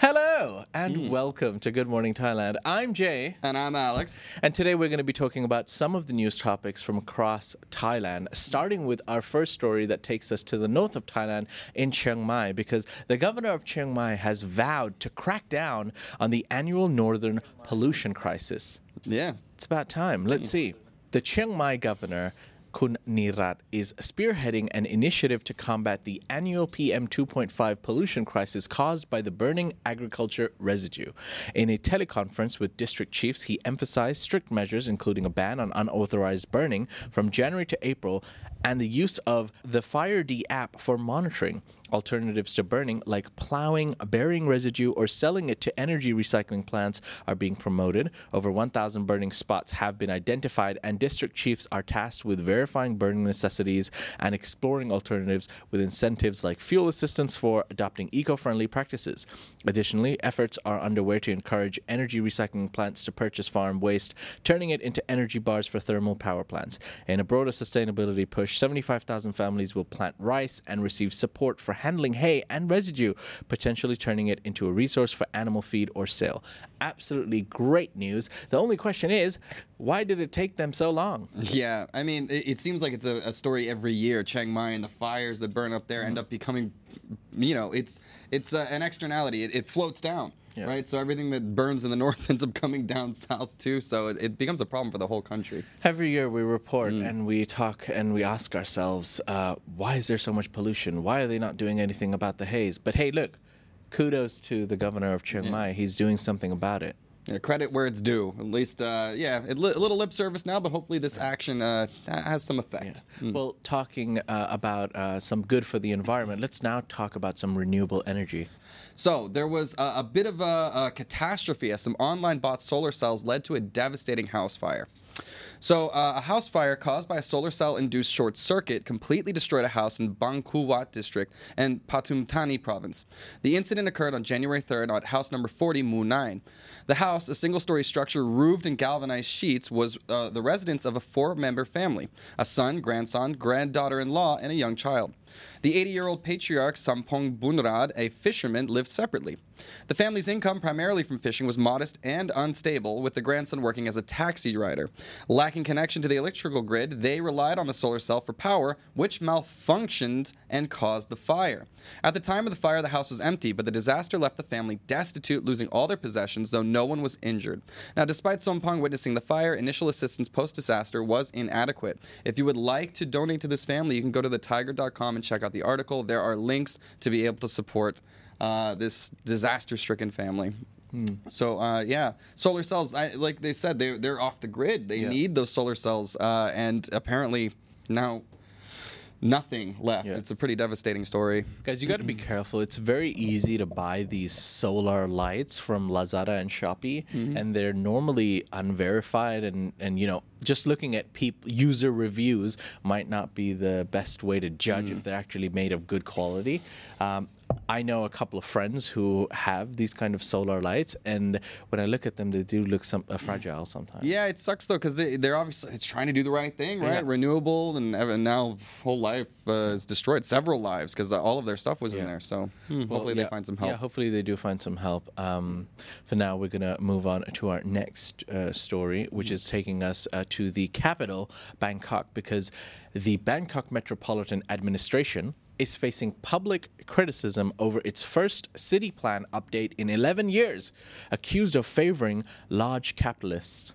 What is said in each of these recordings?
Hello and hmm. welcome to Good Morning Thailand. I'm Jay, And I'm Alex. and today we're going to be talking about some of the news topics from across Thailand, starting with our first story that takes us to the north of Thailand in Chiang Mai, because the governor of Chiang Mai has vowed to crack down on the annual northern pollution crisis. Yeah. It's about time. Let's hmm. see. The Chiang Mai governor, Kun Nirat, is spearheading an initiative to combat the annual PM 2.5 pollution crisis caused by the burning agriculture residue. In a teleconference with district chiefs, he emphasized strict measures, including a ban on unauthorized burning from January to April and the use of the FireD app for monitoring. Alternatives to burning, like plowing, burying residue, or selling it to energy recycling plants, are being promoted. Over 1,000 burning spots have been identified, and district chiefs are tasked with verifying burning necessities and exploring alternatives with incentives like fuel assistance for adopting eco friendly practices. Additionally, efforts are underway to encourage energy recycling plants to purchase farm waste, turning it into energy bars for thermal power plants. In a broader sustainability push, 75,000 families will plant rice and receive support for handling hay and residue, potentially turning it into a resource for animal feed or sale. Absolutely great news. The only question is, why did it take them so long? Yeah. I mean, it, it seems like it's a, a story every year. Chiang Mai and the fires that burn up there Mm-hmm. end up becoming, you know, it's it's uh, an externality. It, it floats down. Yeah. Right, so everything that burns in the north ends up coming down south too. So it, it becomes a problem for the whole country. Every year we report and we talk and we ask ourselves, uh, why is there so much pollution? Why are they not doing anything about the haze? But hey, look, kudos to the governor of Chiang Mai. He's doing something about it. Yeah, credit where it's due. At least, uh, yeah, a, little lip service now, but hopefully this action uh, has some effect. Well, talking uh, about uh, some good for the environment, let's now talk about some renewable energy. So there was a, a bit of a, a catastrophe as some online bought solar cells led to a devastating house fire. So uh, a house fire caused by a solar cell-induced short circuit completely destroyed a house in Bangkuwat district and Pathum Thani province. The incident occurred on January 3rd at house number 40, Mu 9. The house, a single-story structure roofed in galvanized sheets, was uh, the residence of a four-member family: a son, grandson, granddaughter-in-law, and a young child. The 80 year old patriarch Sampong Bunrad, a fisherman, lived separately. The family's income, primarily from fishing, was modest and unstable, with the grandson working as a taxi rider. Lacking connection to the electrical grid, they relied on the solar cell for power, which malfunctioned and caused the fire. At the time of the fire, the house was empty, but the disaster left the family destitute, losing all their possessions, though no one was injured. Now, despite Sompong witnessing the fire, initial assistance post disaster was inadequate. If you would like to donate to this family, you can go to thethaiger.com and check out the article. There are links to be able to support uh, this disaster-stricken family. So uh, yeah, solar cells. I, like they said, they they're off the grid. They Yeah. need those solar cells, uh, and apparently now nothing left. Yeah. It's a pretty devastating story. Guys, you got to be careful. It's very easy to buy these solar lights from Lazada and Shopee, and they're normally unverified. And, and you know, just looking at peop- user reviews might not be the best way to judge if they're actually made of good quality. Um, I know a couple of friends who have these kind of solar lights, and when I look at them, they do look some uh, fragile sometimes. Yeah, it sucks though because they, they're obviously it's trying to do the right thing, right? Yeah. Renewable, and, and now whole life uh, is destroyed, several lives because all of their stuff was in there. So hmm, Well, hopefully yeah, they find some help. Yeah, hopefully they do find some help. Um, for now, we're going to move on to our next uh, story, which is taking us uh, to the capital, Bangkok, because the Bangkok Metropolitan Administration is facing public criticism over its first city plan update in 11 years, accused of favoring large capitalists.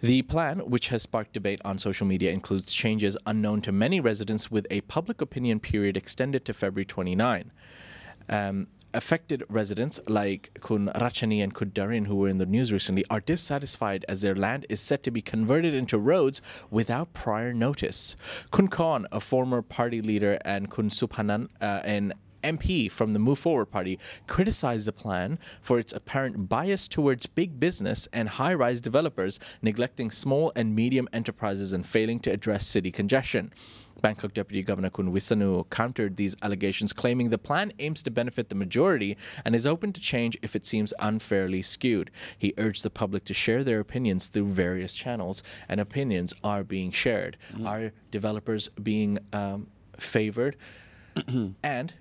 The plan, which has sparked debate on social media, includes changes unknown to many residents with a public opinion period extended to February 29. Um, affected residents like Kun Rachani and Kudarin, who were in the news recently, are dissatisfied as their land is set to be converted into roads without prior notice. Kun Khan, a former party leader, and Kun Suphanan, uh, an MP from the Move Forward Party criticized the plan for its apparent bias towards big business and high rise developers, neglecting small and medium enterprises and failing to address city congestion. Bangkok Deputy Governor Kun Wisanu countered these allegations, claiming the plan aims to benefit the majority and is open to change if it seems unfairly skewed. He urged the public to share their opinions through various channels, and opinions are being shared. Are developers being um, favored? and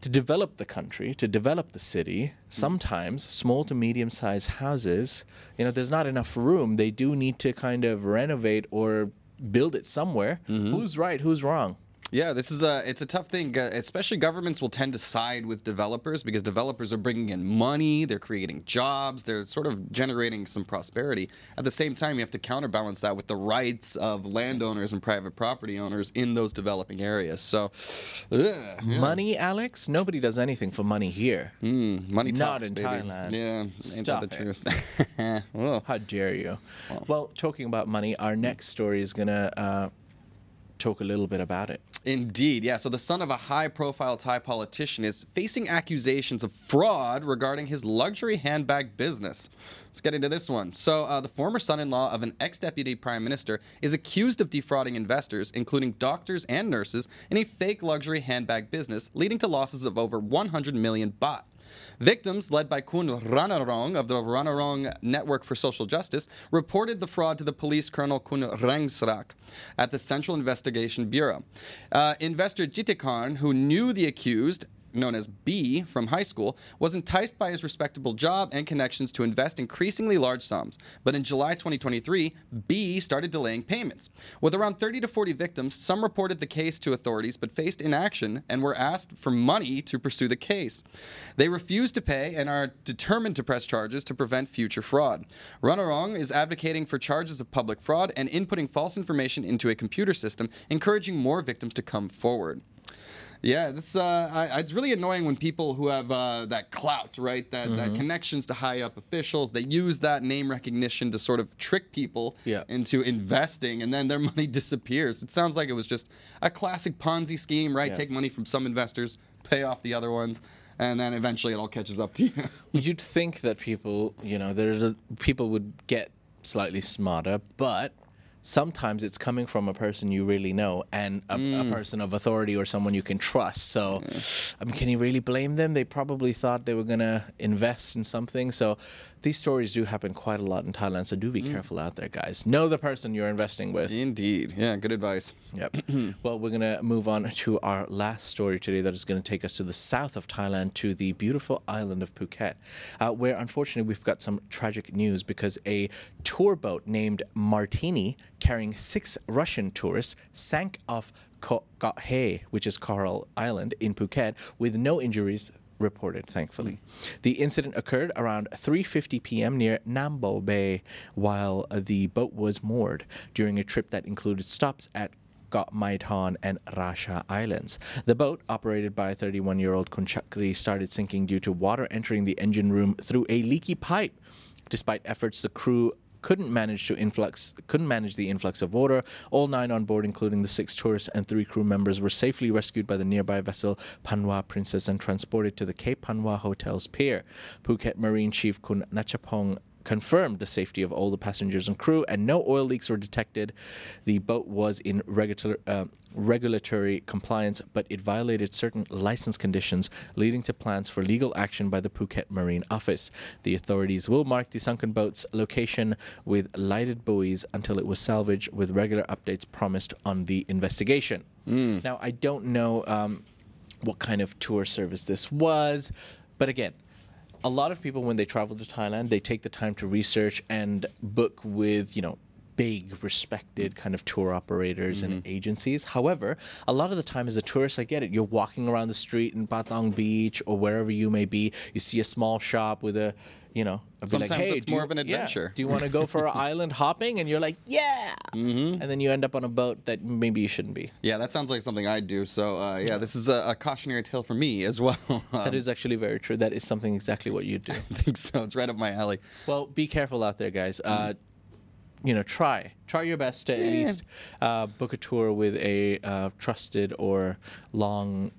to develop the country, to develop the city, sometimes small to medium sized houses, you know, there's not enough room. They do need to kind of renovate or build it somewhere. Mm-hmm. Who's right? Who's wrong? Yeah, this is a it's a tough thing. Especially governments will tend to side with developers because developers are bringing in money, they're creating jobs, they're sort of generating some prosperity. At the same time, you have to counterbalance that with the rights of landowners and private property owners in those developing areas. So, ugh, yeah. Money, Alex? Nobody does anything for money here. Mm, money Not talks, in baby. Thailand. Yeah, ain't Stop that the truth? Well, How dare you? Well, talking about money, our next story is going to uh, talk a little bit about it. Indeed, yeah. So the son of a high-profile Thai politician is facing accusations of fraud regarding his luxury handbag business. Let's get into this one. So uh, the former son-in-law of an ex-deputy prime minister is accused of defrauding investors, including doctors and nurses, in a fake luxury handbag business, leading to losses of over 100 million baht. Victims, led by Kun Ranarong of the Ranarong Network for Social Justice, reported the fraud to the police colonel Kun Rengsrak at the Central Investigation Bureau. Uh, investor Jitikarn, who knew the accused, known as B from high school, was enticed by his respectable job and connections to invest increasingly large sums. But in July 2023, B started delaying payments. With around 30 to 40 victims, some reported the case to authorities but faced inaction and were asked for money to pursue the case. They refused to pay and are determined to press charges to prevent future fraud. Runarong is advocating for charges of public fraud and inputting false information into a computer system, encouraging more victims to come forward. Yeah, this uh, I, it's really annoying when people who have uh, that clout, right, that, that connections to high up officials, they use that name recognition to sort of trick people Yeah. into investing, and then their money disappears. It sounds like it was just a classic Ponzi scheme, right? Yeah. Take money from some investors, pay off the other ones, and then eventually it all catches up to you. You'd think that people, you know, there the people would get slightly smarter, but sometimes it's coming from a person you really know and a, a person of authority or someone you can trust. So, I mean, can you really blame them? They probably thought they were going to invest in something. So, these stories do happen quite a lot in Thailand. So, do be careful out there, guys. Know the person you're investing with. Indeed. Yeah, good advice. Yep. well, we're going to move on to our last story today that is going to take us to the south of Thailand to the beautiful island of Phuket, uh, where unfortunately we've got some tragic news because a tour boat named Martini carrying six Russian tourists sank off Ko- He, which is Coral Island in Phuket, with no injuries reported thankfully hmm. the incident occurred around 3.50 p.m near nambo bay while the boat was moored during a trip that included stops at Got Maitan and Racha Islands. The boat, operated by 31 year old Kunchakri, started sinking due to water entering the engine room through a leaky pipe. Despite efforts, the crew couldn't manage to influx couldn't manage the influx of water. All nine on board, including the six tourists and three crew members, were safely rescued by the nearby vessel Panwa Princess and transported to the Cape Panwa Hotel's pier. Phuket Marine Chief Kun Nachapong confirmed the safety of all the passengers and crew, and no oil leaks were detected. The boat was in regular, uh, regulatory compliance, but it violated certain license conditions, leading to plans for legal action by the Phuket Marine Office. The authorities will mark the sunken boat's location with lighted buoys until it was salvaged, with regular updates promised on the investigation. Now, I don't know. Um, what kind of tour service this was. But again, a lot of people when they travel to Thailand, they take the time to research and book with, you know, big respected kind of tour operators and agencies. However, a lot of the time as a tourist, I get it. You're walking around the street in Patong Beach or wherever you may be, you see a small shop with a you know, I'd be like, Sometimes hey, it's more you- of an yeah, adventure." do you want to go for island hopping? And you're like, yeah. Mm-hmm. And then you end up on a boat that maybe you shouldn't be. Yeah, that sounds like something I'd do. So, uh, yeah, this is a, a cautionary tale for me as well. That Um, is actually very true. That is something exactly what you do. I think so. It's right up my alley. Well, be careful out there, guys. Uh, you know, try try your best to at Yeah. least uh, book a tour with a uh, trusted or long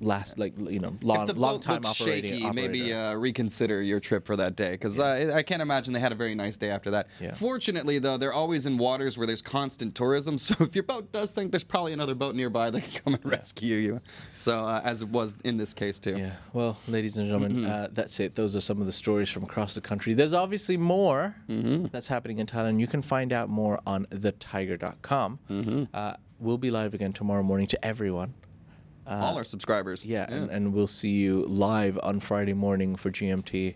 last, like you know, long if the long boat time looks operating. shaky, maybe uh, reconsider your trip for that day because uh, I can't imagine they had a very nice day after that. Yeah. Fortunately, though, they're always in waters where there's constant tourism. So if your boat does sink, there's probably another boat nearby that can come and rescue you. So uh, as it was in this case too. Yeah. Well, ladies and gentlemen, Mm-hmm. uh, that's it. Those are some of the stories from across the country. There's obviously more Mm-hmm. that's happening in Thailand. You can find out more on thethaiger.com. Mm-hmm. Uh, we'll be live again tomorrow morning to everyone. All uh, our subscribers. Yeah, And, and we'll see you live on Friday morning for GMT.